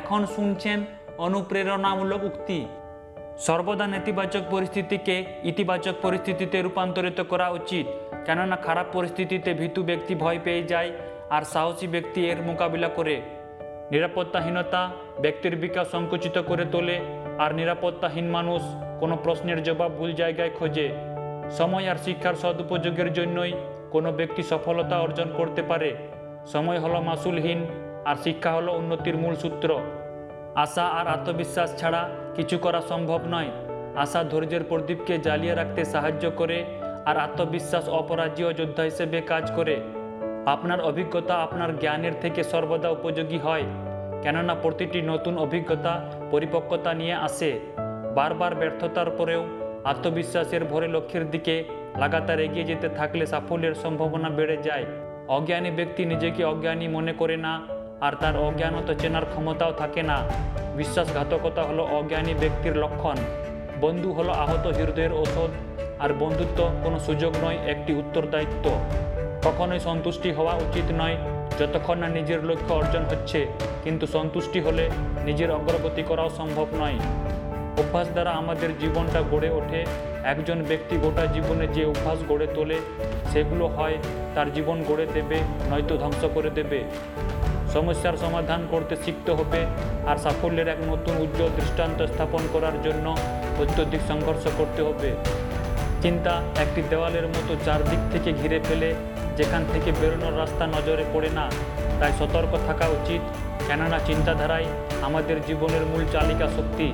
এখন শুনছেন অনুপ্রেরণামূলক উক্তি। সর্বদা নেতিবাচক পরিস্থিতিকে ইতিবাচক পরিস্থিতিতে রূপান্তরিত করা উচিত, কেননা খারাপ পরিস্থিতিতে ভীতু ব্যক্তি ভয় পেয়ে যায় আর সাহসী ব্যক্তি এর মোকাবিলা করে। নিরাপত্তাহীনতা ব্যক্তির বিকাশ সংকুচিত করে তোলে আর নিরাপত্তাহীন মানুষ কোনো প্রশ্নের জবাব ভুল জায়গায় খোঁজে। সময় আর শিক্ষার সদুপযোগের জন্যই কোনো ব্যক্তি সফলতা অর্জন করতে পারে। সময় হলো মাসুলহীন আর শিক্ষা হলো উন্নতির মূল সূত্র। আশা আর আত্মবিশ্বাস ছাড়া কিছু করা সম্ভব নয়। আশা ধৈর্যের প্রদীপকে জ্বালিয়ে রাখতে সাহায্য করে আর আত্মবিশ্বাস অপরাজীয় যোদ্ধা হিসেবে কাজ করে। আপনার অভিজ্ঞতা আপনার জ্ঞানের থেকে সর্বদা উপযোগী হয়, কেননা প্রতিটি নতুন অভিজ্ঞতা পরিপক্কতা নিয়ে আসে। বারবার ব্যর্থতার পরেও আত্মবিশ্বাসের ভরে লক্ষ্যের দিকে লাগাতার এগিয়ে যেতে থাকলে সাফল্যের সম্ভাবনা বেড়ে যায়। অজ্ঞানী ব্যক্তি নিজেকে অজ্ঞানী মনে করে না আর তার অজ্ঞানত চেনার ক্ষমতাও থাকে না। বিশ্বাসঘাতকতা হলো অজ্ঞানী ব্যক্তির লক্ষণ। বন্ধু হলো আহত হৃদয়ের ওষুধ আর বন্ধুত্ব কোনো সুযোগ নয়, একটি উত্তরদায়িত্ব। কখনোই সন্তুষ্টি হওয়া উচিত নয়, যতক্ষণ না নিজের লক্ষ্য অর্জন হচ্ছে, কিন্তু সন্তুষ্টি হলে নিজের অগ্রগতি করাও সম্ভব নয়। অভ্যাস দ্বারা আমাদের জীবনটা গড়ে ওঠে। একজন ব্যক্তি গোটা জীবনে যে অভ্যাস গড়ে তোলে, সেগুলো হয় তার জীবন গড়ে দেবে, নয়তো ধ্বংস করে দেবে। সমস্যার সমাধান করতে শিখতে হবে আর সাফল্যের এক নতুন উজ্জ্বল দৃষ্টান্ত স্থাপন করার জন্য অত্যধিক সংঘর্ষ করতে হবে। চিন্তা একটি দেওয়ালের মতো চারদিক থেকে ঘিরে ফেলে যেখান থেকে বেরোনোর রাস্তা নজরে পড়ে না। তাই সতর্ক থাকা উচিত, কেননা চিন্তাধারাই আমাদের জীবনের মূল চালিকা শক্তি।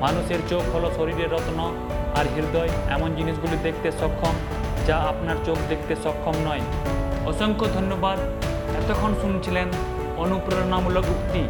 মানুষের চোখ হলো শরীরের রত্ন আর হৃদয় এমন জিনিসগুলি দেখতে সক্ষম যা আপনার চোখ দেখতে সক্ষম নয়। অসংখ্য ধন্যবাদ। এতক্ষণ শুনছিলেন অনুপ্রেরণামূলক উক্তি।